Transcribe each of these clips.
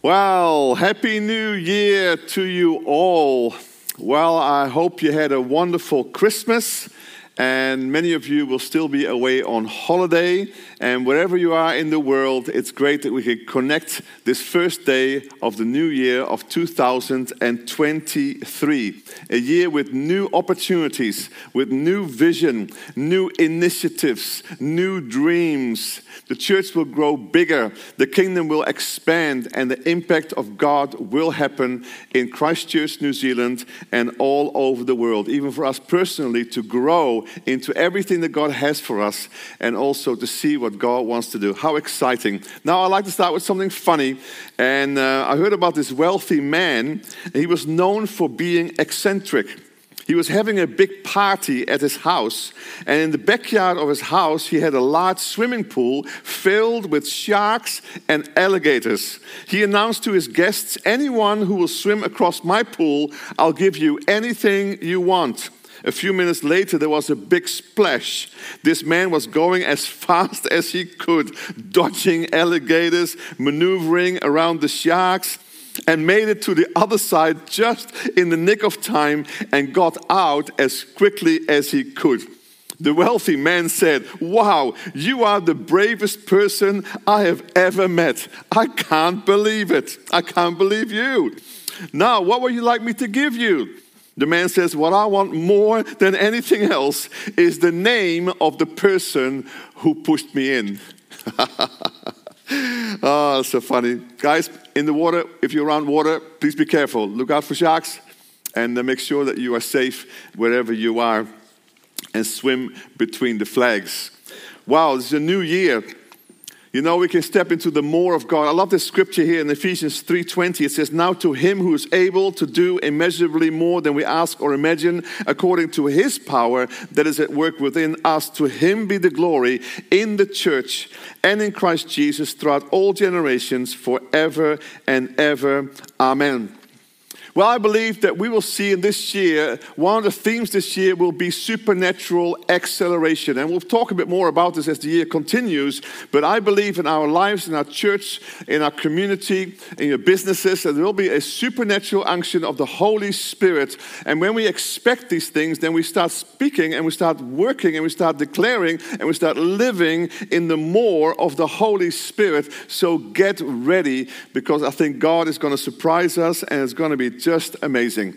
Well, Happy New Year to you all. Well, I hope you had a wonderful Christmas and many of you will still be away on holiday. And wherever you are in the world, it's great that we can connect this first day of the new year of 2023. A year with new opportunities, with new vision, new initiatives, new dreams. The church will grow bigger, the kingdom will expand, and the impact of God will happen in Christchurch, New Zealand, and all over the world. Even for us personally to grow into everything that God has for us and also to see what God wants to do. How exciting. Now, I'd like to start with something funny. And uh, I heard about this wealthy man. He was known for being eccentric. He was having a big party at his house, and in the backyard of his house, he had a large swimming pool filled with sharks and alligators. He announced to his guests Anyone who will swim across my pool, I'll give you anything you want. A few minutes later, there was a big splash. This man was going as fast as he could, dodging alligators, maneuvering around the sharks, and made it to the other side just in the nick of time and got out as quickly as he could. The wealthy man said, Wow, you are the bravest person I have ever met. I can't believe it. I can't believe you. Now, what would you like me to give you? The man says, What I want more than anything else is the name of the person who pushed me in. oh, so funny. Guys, in the water, if you're around water, please be careful. Look out for sharks and uh, make sure that you are safe wherever you are and swim between the flags. Wow, this is a new year. You know, we can step into the more of God. I love this scripture here in Ephesians 3:20. It says, "Now to him who is able to do immeasurably more than we ask or imagine, according to his power that is at work within us, to him be the glory in the church and in Christ Jesus throughout all generations, forever and ever. Amen." Well, I believe that we will see in this year, one of the themes this year will be supernatural acceleration. And we'll talk a bit more about this as the year continues. But I believe in our lives, in our church, in our community, in your businesses, that there will be a supernatural unction of the Holy Spirit. And when we expect these things, then we start speaking and we start working and we start declaring and we start living in the more of the Holy Spirit. So get ready because I think God is going to surprise us and it's going to be just amazing.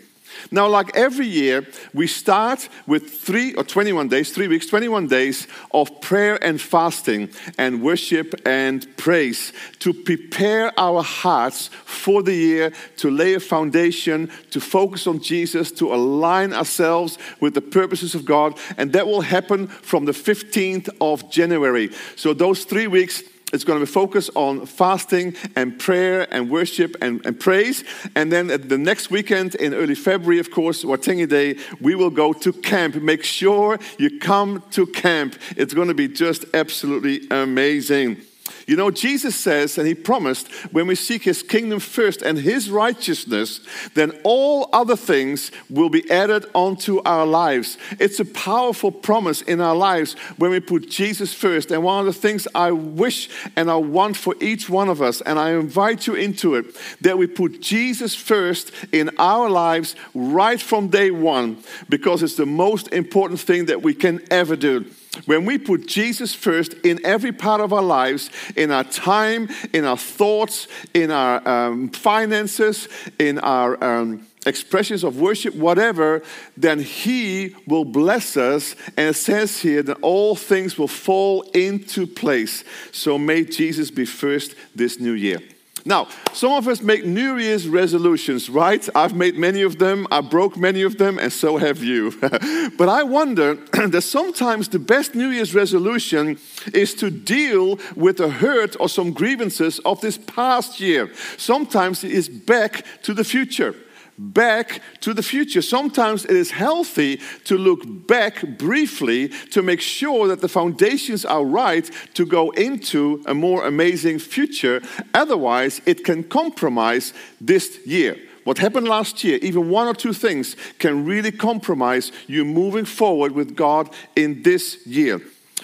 Now, like every year, we start with three or 21 days, three weeks, 21 days of prayer and fasting and worship and praise to prepare our hearts for the year, to lay a foundation, to focus on Jesus, to align ourselves with the purposes of God. And that will happen from the 15th of January. So, those three weeks, it's going to be focused on fasting and prayer and worship and, and praise. And then at the next weekend in early February, of course, Waitangi Day, we will go to camp. Make sure you come to camp. It's going to be just absolutely amazing. You know, Jesus says, and he promised, when we seek his kingdom first and his righteousness, then all other things will be added onto our lives. It's a powerful promise in our lives when we put Jesus first. And one of the things I wish and I want for each one of us, and I invite you into it, that we put Jesus first in our lives right from day one, because it's the most important thing that we can ever do. When we put Jesus first in every part of our lives, in our time, in our thoughts, in our um, finances, in our um, expressions of worship, whatever, then He will bless us. And it says here that all things will fall into place. So may Jesus be first this new year. Now, some of us make New Year's resolutions, right? I've made many of them, I broke many of them, and so have you. but I wonder that sometimes the best New Year's resolution is to deal with the hurt or some grievances of this past year. Sometimes it is back to the future back to the future. Sometimes it is healthy to look back briefly to make sure that the foundations are right to go into a more amazing future. Otherwise, it can compromise this year. What happened last year, even one or two things can really compromise you moving forward with God in this year.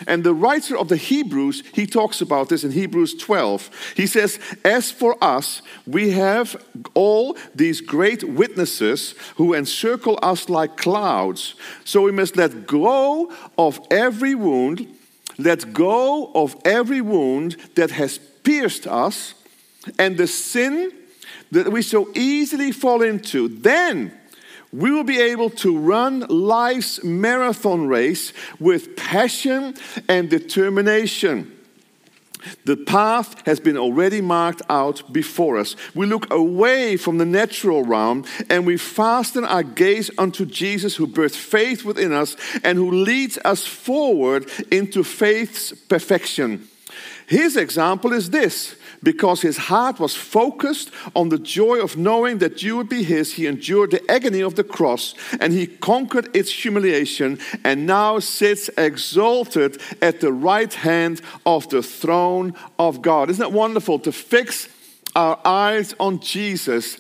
And the writer of the Hebrews, he talks about this in Hebrews 12. He says, As for us, we have all these great witnesses who encircle us like clouds. So we must let go of every wound, let go of every wound that has pierced us, and the sin that we so easily fall into. Then we will be able to run life's marathon race with passion and determination. The path has been already marked out before us. We look away from the natural realm and we fasten our gaze unto Jesus, who birthed faith within us and who leads us forward into faith's perfection. His example is this because his heart was focused on the joy of knowing that you would be his, he endured the agony of the cross and he conquered its humiliation and now sits exalted at the right hand of the throne of God. Isn't that wonderful to fix our eyes on Jesus?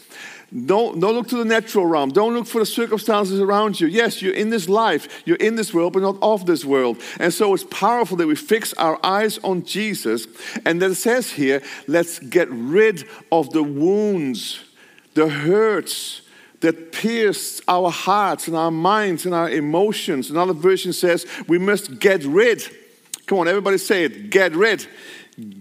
Don't, don't look to the natural realm. Don't look for the circumstances around you. Yes, you're in this life, you're in this world, but not of this world. And so it's powerful that we fix our eyes on Jesus. And then it says here, let's get rid of the wounds, the hurts that pierce our hearts and our minds and our emotions. Another version says we must get rid. Come on, everybody say it get rid.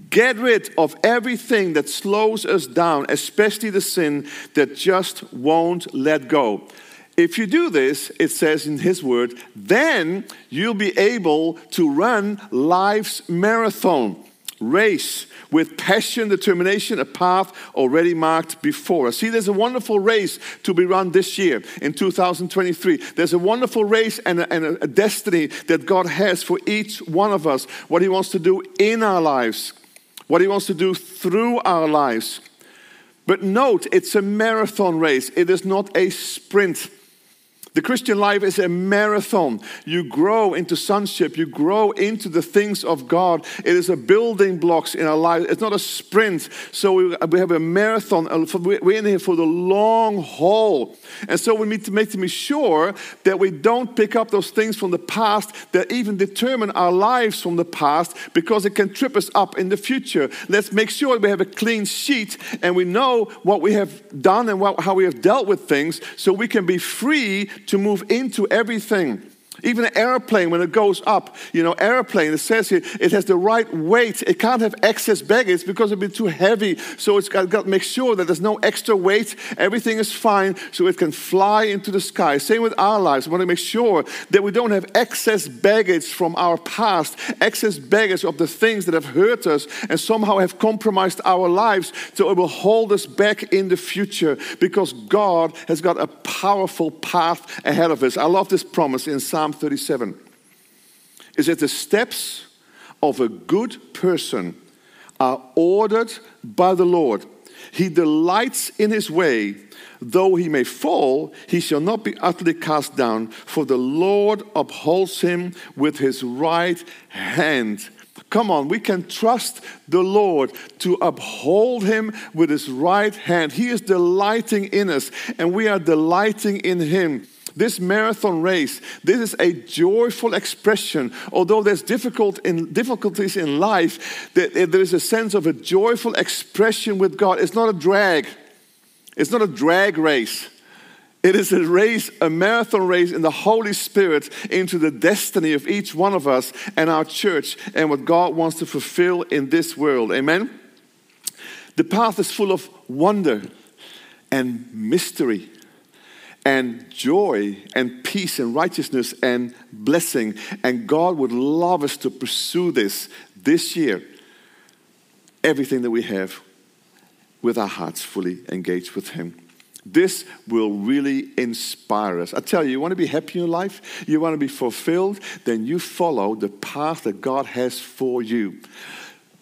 Get rid of everything that slows us down, especially the sin that just won't let go. If you do this, it says in His Word, then you'll be able to run life's marathon race with passion, determination, a path already marked before us. See, there's a wonderful race to be run this year in 2023. There's a wonderful race and a, and a destiny that God has for each one of us, what He wants to do in our lives, what He wants to do through our lives. But note, it's a marathon race, it is not a sprint. The Christian life is a marathon. You grow into sonship, you grow into the things of God. It is a building blocks in our life. It's not a sprint. So we, we have a marathon. We're in here for the long haul. And so we need to make to be sure that we don't pick up those things from the past that even determine our lives from the past because it can trip us up in the future. Let's make sure we have a clean sheet and we know what we have done and what, how we have dealt with things so we can be free to move into everything. Even an airplane, when it goes up, you know, airplane, it says here, it has the right weight. It can't have excess baggage because it'd be too heavy. So it's got, got to make sure that there's no extra weight. Everything is fine so it can fly into the sky. Same with our lives. We want to make sure that we don't have excess baggage from our past, excess baggage of the things that have hurt us and somehow have compromised our lives so it will hold us back in the future because God has got a powerful path ahead of us. I love this promise in Psalm Psalm 37 is that the steps of a good person are ordered by the Lord. He delights in his way. Though he may fall, he shall not be utterly cast down, for the Lord upholds him with his right hand. Come on, we can trust the Lord to uphold him with his right hand. He is delighting in us, and we are delighting in him. This marathon race, this is a joyful expression. Although there's difficult in, difficulties in life, there is a sense of a joyful expression with God. It's not a drag. It's not a drag race. It is a race, a marathon race in the Holy Spirit into the destiny of each one of us and our church and what God wants to fulfill in this world. Amen? The path is full of wonder and mystery and joy and peace and righteousness and blessing. And God would love us to pursue this this year. Everything that we have with our hearts fully engaged with Him. This will really inspire us. I tell you, you want to be happy in your life, you want to be fulfilled, then you follow the path that God has for you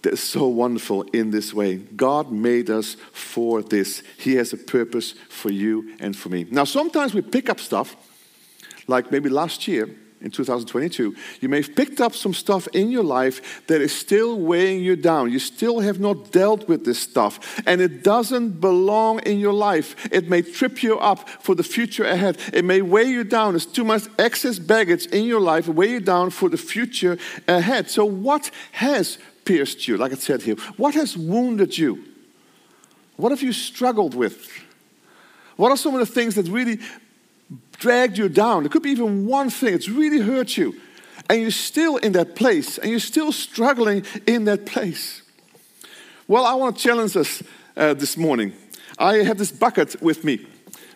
that's so wonderful in this way. God made us for this. He has a purpose for you and for me. Now, sometimes we pick up stuff, like maybe last year in 2022. You may have picked up some stuff in your life that is still weighing you down. You still have not dealt with this stuff, and it doesn't belong in your life. It may trip you up for the future ahead. It may weigh you down. There's too much excess baggage in your life, weigh you down for the future ahead. So, what has pierced you? Like I said here, what has wounded you? What have you struggled with? What are some of the things that really dragged you down. It could be even one thing, it's really hurt you. And you're still in that place, and you're still struggling in that place. Well, I want to challenge us uh, this morning. I have this bucket with me,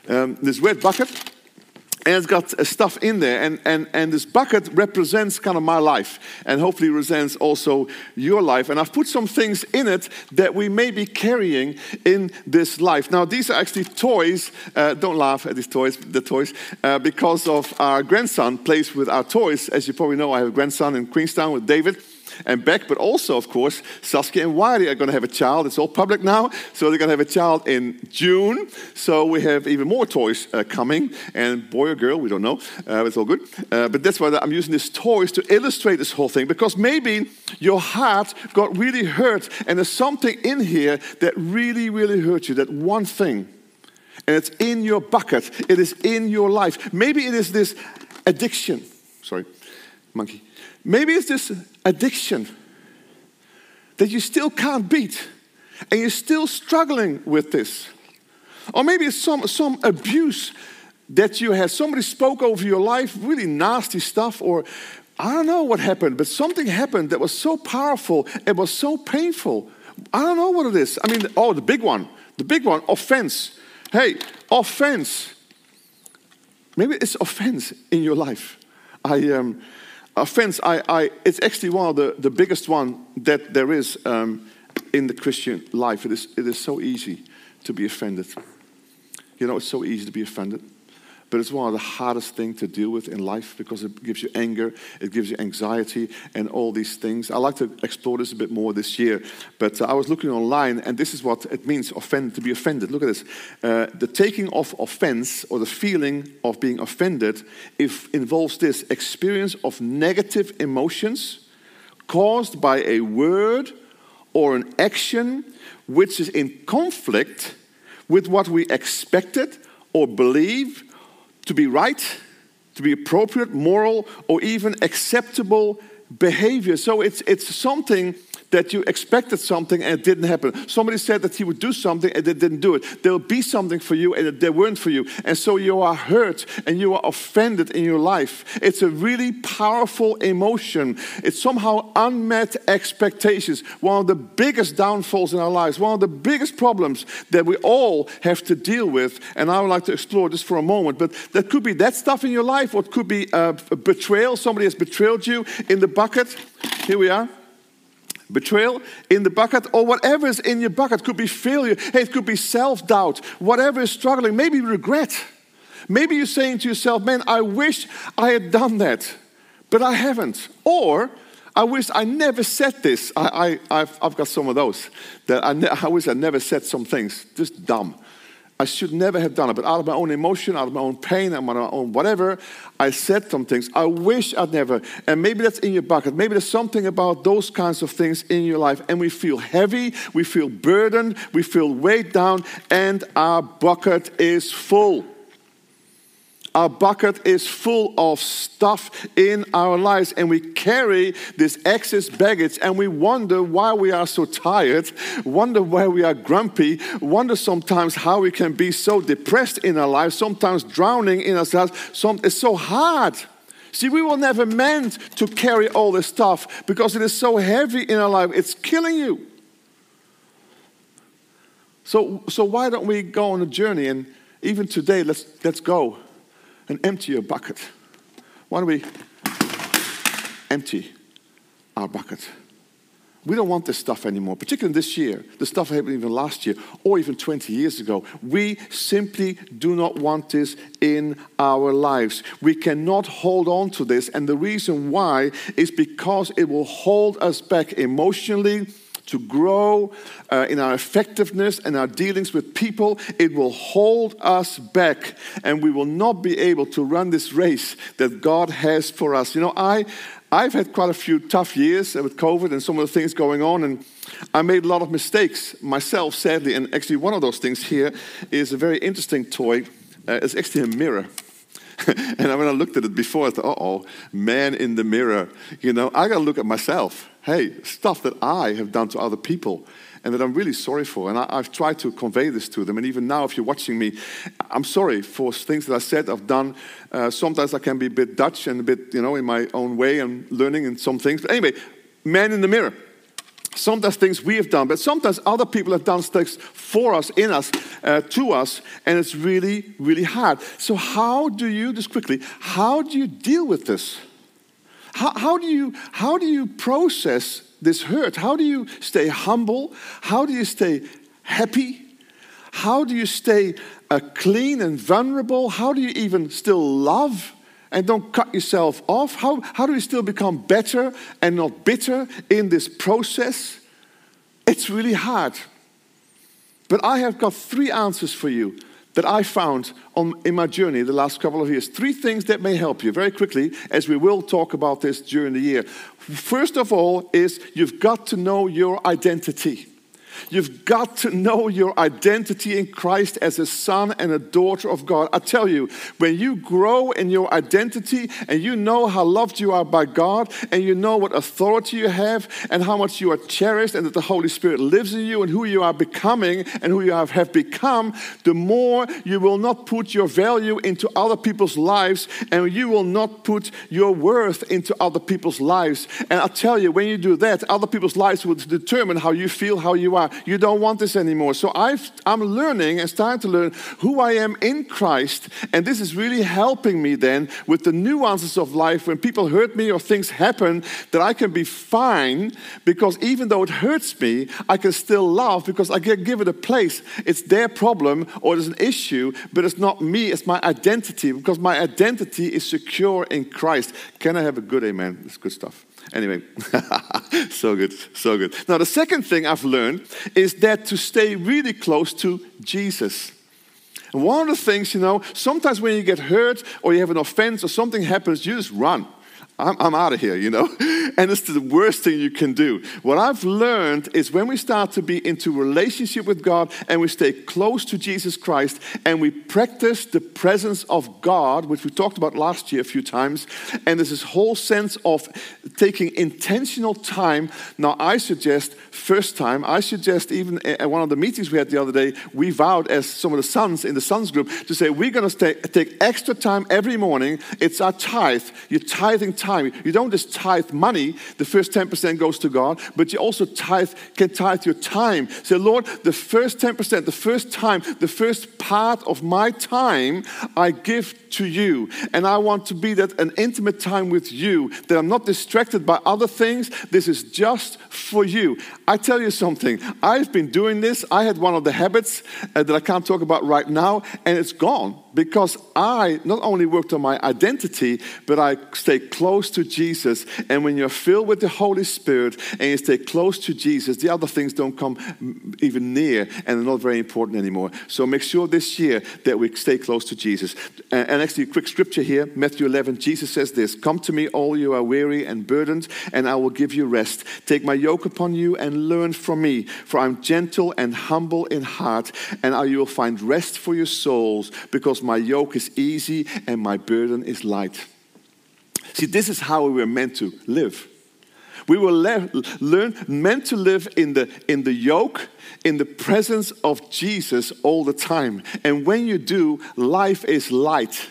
um, this red bucket and it's got uh, stuff in there and, and, and this bucket represents kind of my life and hopefully represents also your life. And i've put some things in it that we may be carrying in this life. Now these are actually toys uh, don't laugh at these toys the toys uh, because of our grandson plays with our toys. As you probably know i have a grandson in queenstown with david and back, but also, of course, Saskia and Wiley are going to have a child. It's all public now, so they're going to have a child in June. So we have even more toys uh, coming, and boy or girl, we don't know. Uh, it's all good. Uh, but that's why I'm using these toys to illustrate this whole thing, because maybe your heart got really hurt, and there's something in here that really, really hurt you. That one thing, and it's in your bucket. It is in your life. Maybe it is this addiction. Sorry, monkey Maybe it's this addiction that you still can't beat and you're still struggling with this. Or maybe it's some, some abuse that you had. Somebody spoke over your life, really nasty stuff, or I don't know what happened, but something happened that was so powerful, it was so painful. I don't know what it is. I mean, oh, the big one, the big one, offense. Hey, offense. Maybe it's offense in your life. I um, offense, I, I, it's actually one of the, the biggest one that there is um, in the Christian life. It is, it is so easy to be offended. You know, it's so easy to be offended. But it's one of the hardest things to deal with in life because it gives you anger, it gives you anxiety, and all these things. I like to explore this a bit more this year. But uh, I was looking online, and this is what it means offend, to be offended. Look at this. Uh, the taking of offense or the feeling of being offended if involves this experience of negative emotions caused by a word or an action which is in conflict with what we expected or believe to be right, to be appropriate, moral, or even acceptable behavior. So it's, it's something that you expected something and it didn't happen. Somebody said that he would do something and they didn't do it. There'll be something for you and they weren't for you. And so you are hurt and you are offended in your life. It's a really powerful emotion. It's somehow unmet expectations. One of the biggest downfalls in our lives, one of the biggest problems that we all have to deal with. And I would like to explore this for a moment. But that could be that stuff in your life, it could be uh, betrayal. Somebody has betrayed you in the bucket. Here we are betrayal in the bucket, or whatever is in your bucket. Could be failure, hey, it could be self doubt, whatever is struggling, maybe regret. Maybe you're saying to yourself, man, I wish I had done that, but I haven't. Or, I wish I never said this. I, I, have got some of those. That I, I wish I never said some things. Just dumb. I should never have done it, but out of my own emotion, out of my own pain, out of my own whatever, I said some things. I wish I'd never. And maybe that's in your bucket. Maybe there's something about those kinds of things in your life. And we feel heavy, we feel burdened, we feel weighed down, and our bucket is full. Our bucket is full of stuff in our lives, and we carry this excess baggage, and we wonder why we are so tired, wonder why we are grumpy, wonder sometimes how we can be so depressed in our lives, sometimes drowning in ourselves. Some, it's so hard. See, we were never meant to carry all this stuff because it is so heavy in our life, it's killing you. So, so why don't we go on a journey and even today, let's, let's go and empty your bucket. Why don't we empty our bucket? We don't want this stuff anymore, particularly this year. The stuff happened even last year or even 20 years ago. We simply do not want this in our lives. We cannot hold on to this. And the reason why is because it will hold us back emotionally, to grow uh, in our effectiveness and our dealings with people, it will hold us back and we will not be able to run this race that God has for us. You know, I, I've had quite a few tough years with COVID and some of the things going on, and I made a lot of mistakes myself, sadly. And actually, one of those things here is a very interesting toy. Uh, it's actually a mirror. and when I looked at it before, I thought, oh, man in the mirror. You know, I got to look at myself. Hey, stuff that I have done to other people and that I'm really sorry for. And I, have tried to convey this to them. And even now, if you're watching me, I'm sorry for things that I said, I've done. Uh, sometimes I can be a bit Dutch and a bit, you know, in my own way and learning in some things. But anyway, man in the mirror. Sometimes things we have done, but sometimes other people have done things for us, in us, uh, to us, and it's really, really hard. So, how do you, just quickly, how do you deal with this? How, how, do, you, how do you process this hurt? How do you stay humble? How do you stay happy? How do you stay uh, clean and vulnerable? How do you even still love and don't cut yourself off? How, how do you still become better and not bitter in this process? It's really hard. But I have got three answers for you that I found on, in my journey the last couple of years. Three things that may help you very quickly, as we will talk about this during the year. First of all, is you've got to know your identity. You've got to know your identity in Christ as a son and a daughter of God. I tell you, when you grow in your identity and you know how loved you are by God and you know what authority you have and how much you are cherished and that the Holy Spirit lives in you and who you are becoming and who you have, become, the more you will not put your value into other people's lives and you will not put your worth into other people's lives. And I tell you, when you do that, other people's lives will determine how you feel, how you are you don't want this anymore. So i am learning and starting to learn who I am in Christ. And this is really helping me then with the nuances of life when people hurt me or things happen, that I can be fine because even though it hurts me, I can still love because I can give it a place. It's their problem or it's an issue, but it's not me, it's my identity because my identity is secure in Christ. Can I have a good amen? It's good stuff. Anyway, so good, so good. Now, the second thing I've learned is that to stay really close to Jesus. And one of the things, you know, sometimes when you get hurt or you have an offense or something happens, you just run. I'm, I'm out of here, you know? And it's the worst thing you can do. What I've learned is when we start to be into relationship with God and we stay close to Jesus Christ and we practice the presence of God, which we talked about last year a few times, and there's this whole sense of taking intentional time. Now, I suggest, first time, I suggest even at one of the meetings we had the other day, we vowed as some of the sons in the sons group to say, we're going to take extra time every morning. It's our tithe. You're tithing time You don't just tithe money, the first 10% goes to God, but you also tithe, can tithe your time. Say, Lord, the first 10%, the first time, the first part of my time, I give to you. And I want to be that an intimate time with you, that I'm not distracted by other things. This is just for you. I tell you something, I've been doing this. I had one of the habits uh, that I can't talk about right now, and it's gone because I not only worked on my identity, but I stay close to Jesus. And when you're filled with the Holy Spirit and you stay close to Jesus, the other things don't come even near and they're not very important anymore. So make sure this year that we stay close to Jesus. And actually, a quick scripture here Matthew 11, Jesus says this Come to me, all you are weary and burdened, and I will give you rest. Take my yoke upon you and learn from me, for I'm gentle and humble in heart, and you will find rest for your souls because because my yoke is easy and my burden is light. See, this is how we were meant to live. We were le- learn, meant to live in the, in the yoke, in the presence of Jesus all the time. And when you do, life is light.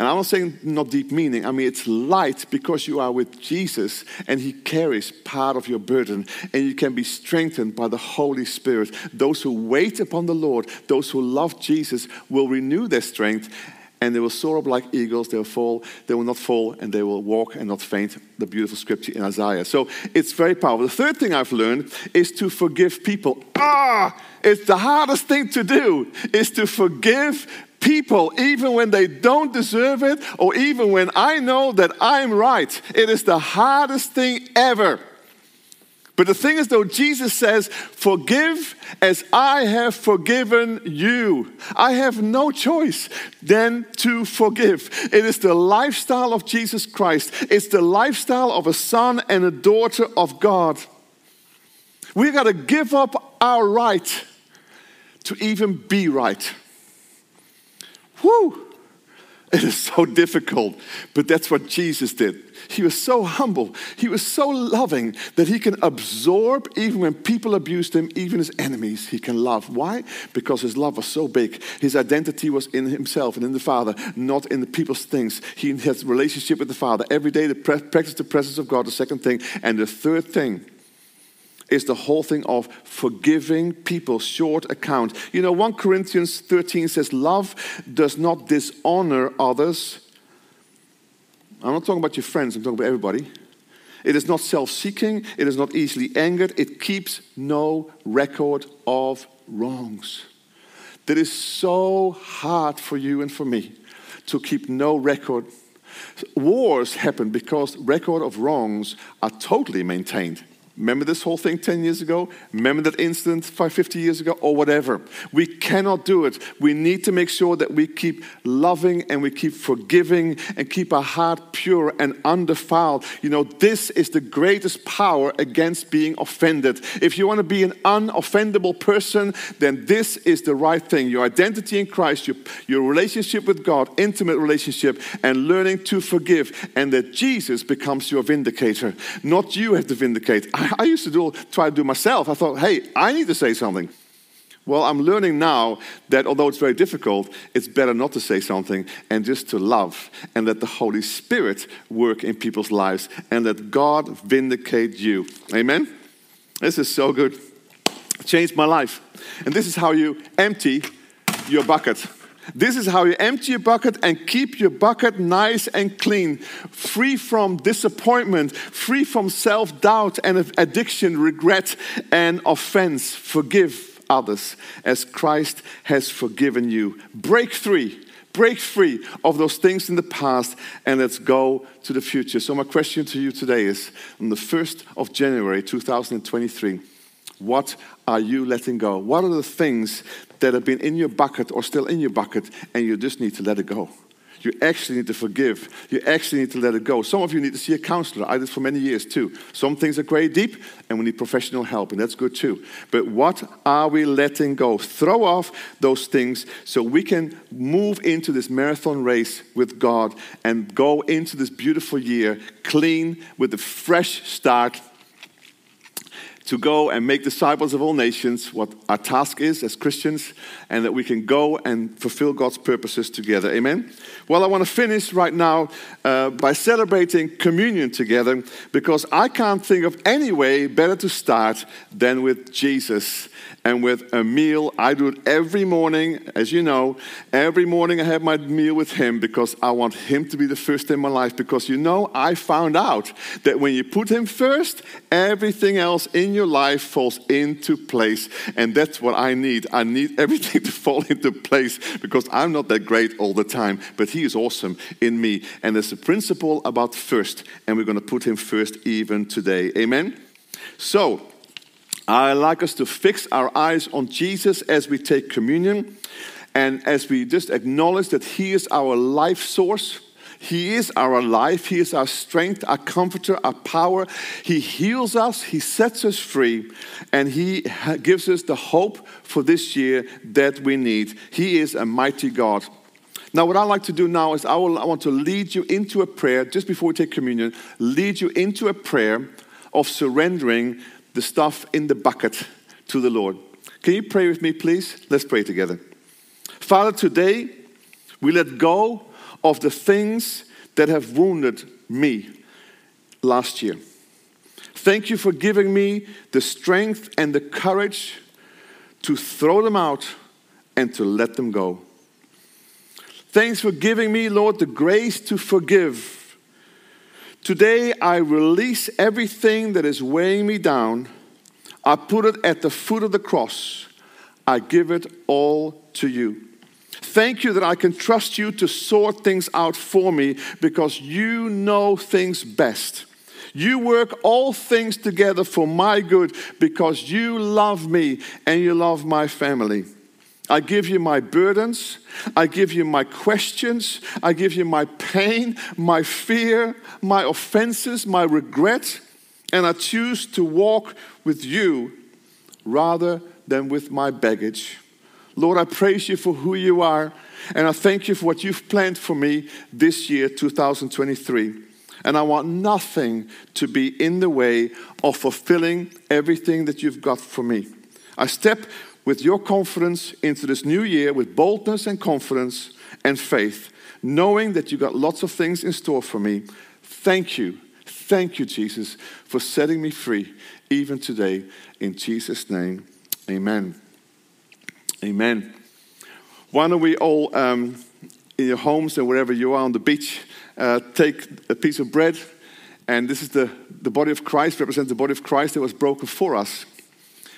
And I'm not saying not deep meaning. I mean, it's light because you are with Jesus and He carries part of your burden and you can be strengthened by the Holy Spirit. Those who wait upon the Lord, those who love Jesus, will renew their strength and they will soar up like eagles. They will fall, they will not fall, and they will walk and not faint. The beautiful scripture in Isaiah. So it's very powerful. The third thing I've learned is to forgive people. Ah, it's the hardest thing to do, is to forgive people, even when they don't deserve it, or even when I know that I'm right. It is the hardest thing ever. But the thing is, though, Jesus says, Forgive as I have forgiven you. I have no choice than to forgive. It is the lifestyle of Jesus Christ, it's the lifestyle of a son and a daughter of God. We've got to give up our right to even be right. Whew! It is so difficult, but that's what Jesus did. He was so humble, he was so loving that he can absorb, even when people abused him, even his enemies, he can love. Why? Because his love was so big. His identity was in himself and in the Father, not in the people's things. He has relationship with the Father. Every day, the practice the presence of God, the second thing. And the third thing, is the whole thing of forgiving people short account. You know, 1 Corinthians 13 says, Love does not dishonor others. I'm not talking about your friends, I'm talking about everybody. It is not self seeking, it is not easily angered, it keeps no record of wrongs. That is so hard for you and for me to keep no record. Wars happen because record of wrongs are totally maintained. Remember this whole thing 10 years ago? Remember that incident 50 years ago? Or whatever. We cannot do it. We need to make sure that we keep loving and we keep forgiving and keep our heart pure and undefiled. You know, this is the greatest power against being offended. If you want to be an unoffendable person, then this is the right thing. Your identity in Christ, your, your relationship with God, intimate relationship, and learning to forgive. And that Jesus becomes your vindicator. Not you have to vindicate. I I used to do, try to do myself. I thought, hey, I need to say something. Well, I'm learning now that although it's very difficult, it's better not to say something and just to love and let the Holy Spirit work in people's lives and let God vindicate you. Amen? This is so good. It changed my life. And this is how you empty your bucket. This is how you empty your bucket and keep your bucket nice and clean, free from disappointment, free from self doubt and addiction, regret, and offense. Forgive others as Christ has forgiven you. Break free. Break free of those things in the past and let's go to the future. So, my question to you today is on the 1st of January 2023, what are you letting go? What are the things that have been in your bucket or still in your bucket and you just need to let it go? You actually need to forgive. You actually need to let it go. Some of you need to see a counselor. I did for many years too. Some things are very deep and we need professional help, and that's good too. But what are we letting go? Throw off those things so we can move into this marathon race with God and go into this beautiful year clean with a fresh start to go and make disciples of all nations, what our task is as Christians, and that we can go and fulfill God's purposes together. Amen? Well, I want to finish right now uh, by celebrating communion together because I can't think of any way better to start than with Jesus and with a meal. I do it every morning, as you know. Every morning I have my meal with Him because I want Him to be the first in my life. Because you know, I found out that when you put Him first, everything else in your life falls into place. And that's what I need. I need everything to fall into place because I'm not that great all the time, but He is awesome in me. And there's a principle about first, and we're going to put Him first even today. Amen? So, I like us to fix our eyes on Jesus as we take communion and as we just acknowledge that He is our life source. He is our life. He is our strength, our comforter, our power. He heals us, He sets us free, and He gives us the hope for this year that we need. He is a mighty God. Now, what I like to do now is I, will, I want to lead you into a prayer, just before we take communion, lead you into a prayer of surrendering the stuff in the bucket to the Lord. Can you pray with me, please? Let's pray together. Father, today we let go of the things that have wounded me last year. Thank you for giving me the strength and the courage to throw them out and to let them go. Thanks for giving me, Lord, the grace to forgive Today, I release everything that is weighing me down. I put it at the foot of the cross. I give it all to you. Thank you that I can trust you to sort things out for me because you know things best. You work all things together for my good because you love me and you love my family. I give you my burdens. I give you my questions. I give you my pain, my fear, my offenses, my regret. And I choose to walk with you rather than with my baggage. Lord, I praise you for who you are. And I thank you for what you've planned for me this year, 2023. And I want nothing to be in the way of fulfilling everything that you've got for me. I step with your confidence into this new year with boldness and confidence and faith, knowing that you've got lots of things in store for me. Thank you. Thank you, Jesus, for setting me free even today. In Jesus' name, amen. Amen. Why don't we all, um, in your homes and wherever you are on the beach, uh, take a piece of bread? And this is the, the body of Christ, represents the body of Christ that was broken for us.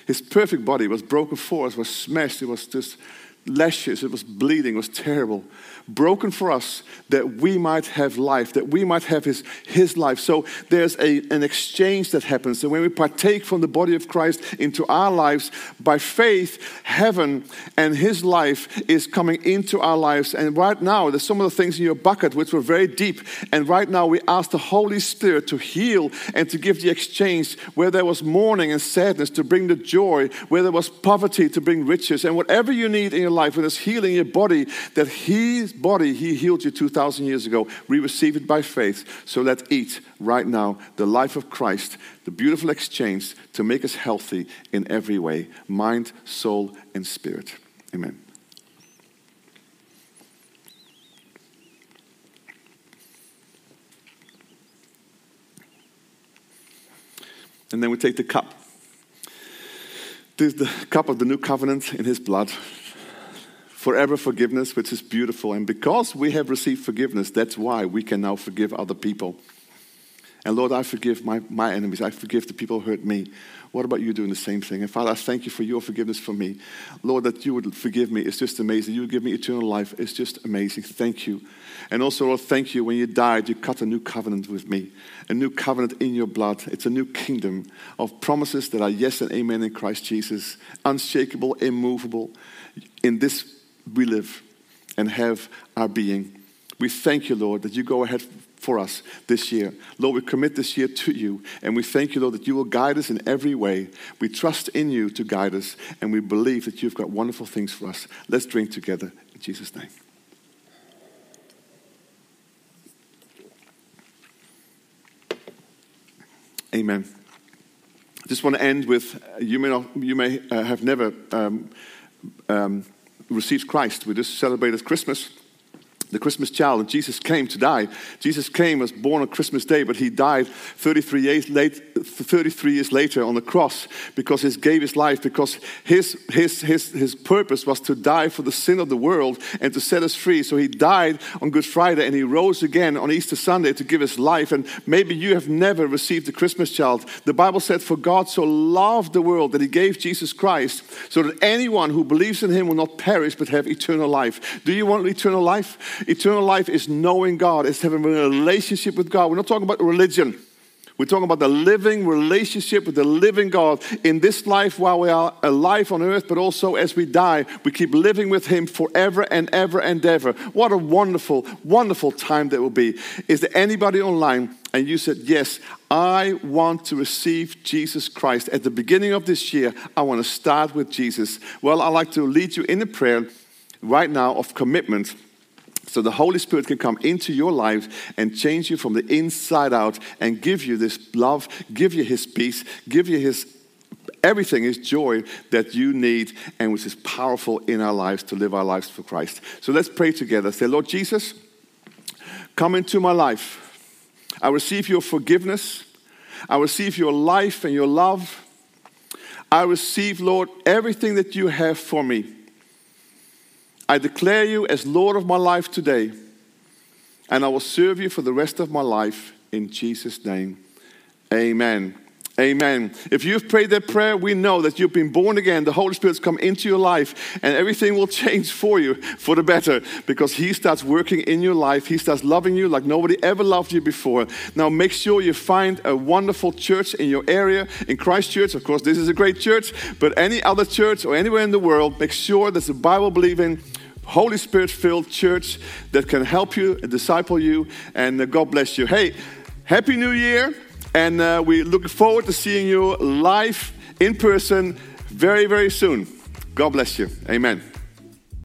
His perfect body was broken for us, was smashed, it was just lashes, it was bleeding, it was terrible. Broken for us that we might have life, that we might have his, his life. So there's a, an exchange that happens. And when we partake from the body of Christ into our lives, by faith, heaven and his life is coming into our lives. And right now, there's some of the things in your bucket which were very deep. And right now, we ask the Holy Spirit to heal and to give the exchange where there was mourning and sadness, to bring the joy, where there was poverty, to bring riches. And whatever you need in your life, when there's healing in your body, that His body, He healed you 2,000 years ago. We receive it by faith. So let's eat right now the life of Christ, the beautiful exchange to make us healthy in every way mind, soul, and spirit. Amen. And then we take the cup. This is the cup of the new covenant in his blood forever forgiveness, which is beautiful. And because we have received forgiveness, that's why we can now forgive other people. And Lord, I forgive my, my enemies. I forgive the people who hurt me. What about you doing the same thing? And Father, I thank you for your forgiveness for me. Lord, that you would forgive me is just amazing. You would give me eternal life. It's just amazing. Thank you. And also, Lord, thank you. When you died, you cut a new covenant with me, a new covenant in your blood. It's a new kingdom of promises that are yes and amen in Christ Jesus, unshakable, immovable. In this we live and have our being. We thank you, Lord, that you go ahead for us this year. Lord, we commit this year to you, and we thank you, Lord, that you will guide us in every way. We trust in you to guide us, and we believe that you've got wonderful things for us. Let's drink together in Jesus' name. Amen. I just want to end with you may, not, you may uh, have never um, um, received Christ. We just celebrated Christmas the Christmas child, and Jesus came to die. Jesus came, was born on Christmas Day, but he died 33 years, late, 33 years later on the cross because he gave his life, because his, his, his, his purpose was to die for the sin of the world and to set us free. So he died on Good Friday and he rose again on Easter Sunday to give his life. And maybe you have never received the Christmas child. The Bible said, For God so loved the world that he gave Jesus Christ so that anyone who believes in him will not perish but have eternal life. Do you want eternal life? Eternal life is knowing God, it's having a relationship with God. We're not talking about religion. We're talking about the living relationship with the living God in this life while we are alive on earth, but also as we die, we keep living with Him forever and ever and ever. What a wonderful, wonderful time that will be. Is there anybody online and you said, Yes, I want to receive Jesus Christ? At the beginning of this year, I want to start with Jesus. Well, I'd like to lead you in a prayer right now of commitment so the Holy Spirit can come into your life and change you from the inside out and give you this love, give you His peace, give you His everything, His joy that you need and which is powerful in our lives to live our lives for Christ. So let's pray together. Say, Lord Jesus, come into my life. I receive your forgiveness. I receive your life and your love. I receive, Lord, everything that you have for me. I declare you as Lord of my life today, and I will serve you for the rest of my life in Jesus' name. Amen. Amen. If you've prayed that prayer, we know that you've been born again. The Holy Spirit's come into your life, and everything will change for you for the better because He starts working in your life. He starts loving you like nobody ever loved you before. Now, make sure you find a wonderful church in your area. In Christchurch, of course, this is a great church, but any other church or anywhere in the world, make sure there's a Bible believing, Holy Spirit filled church that can help you disciple you. And uh, God bless you. Hey, Happy New Year. And uh, we look forward to seeing you live in person very, very soon. God bless you. Amen.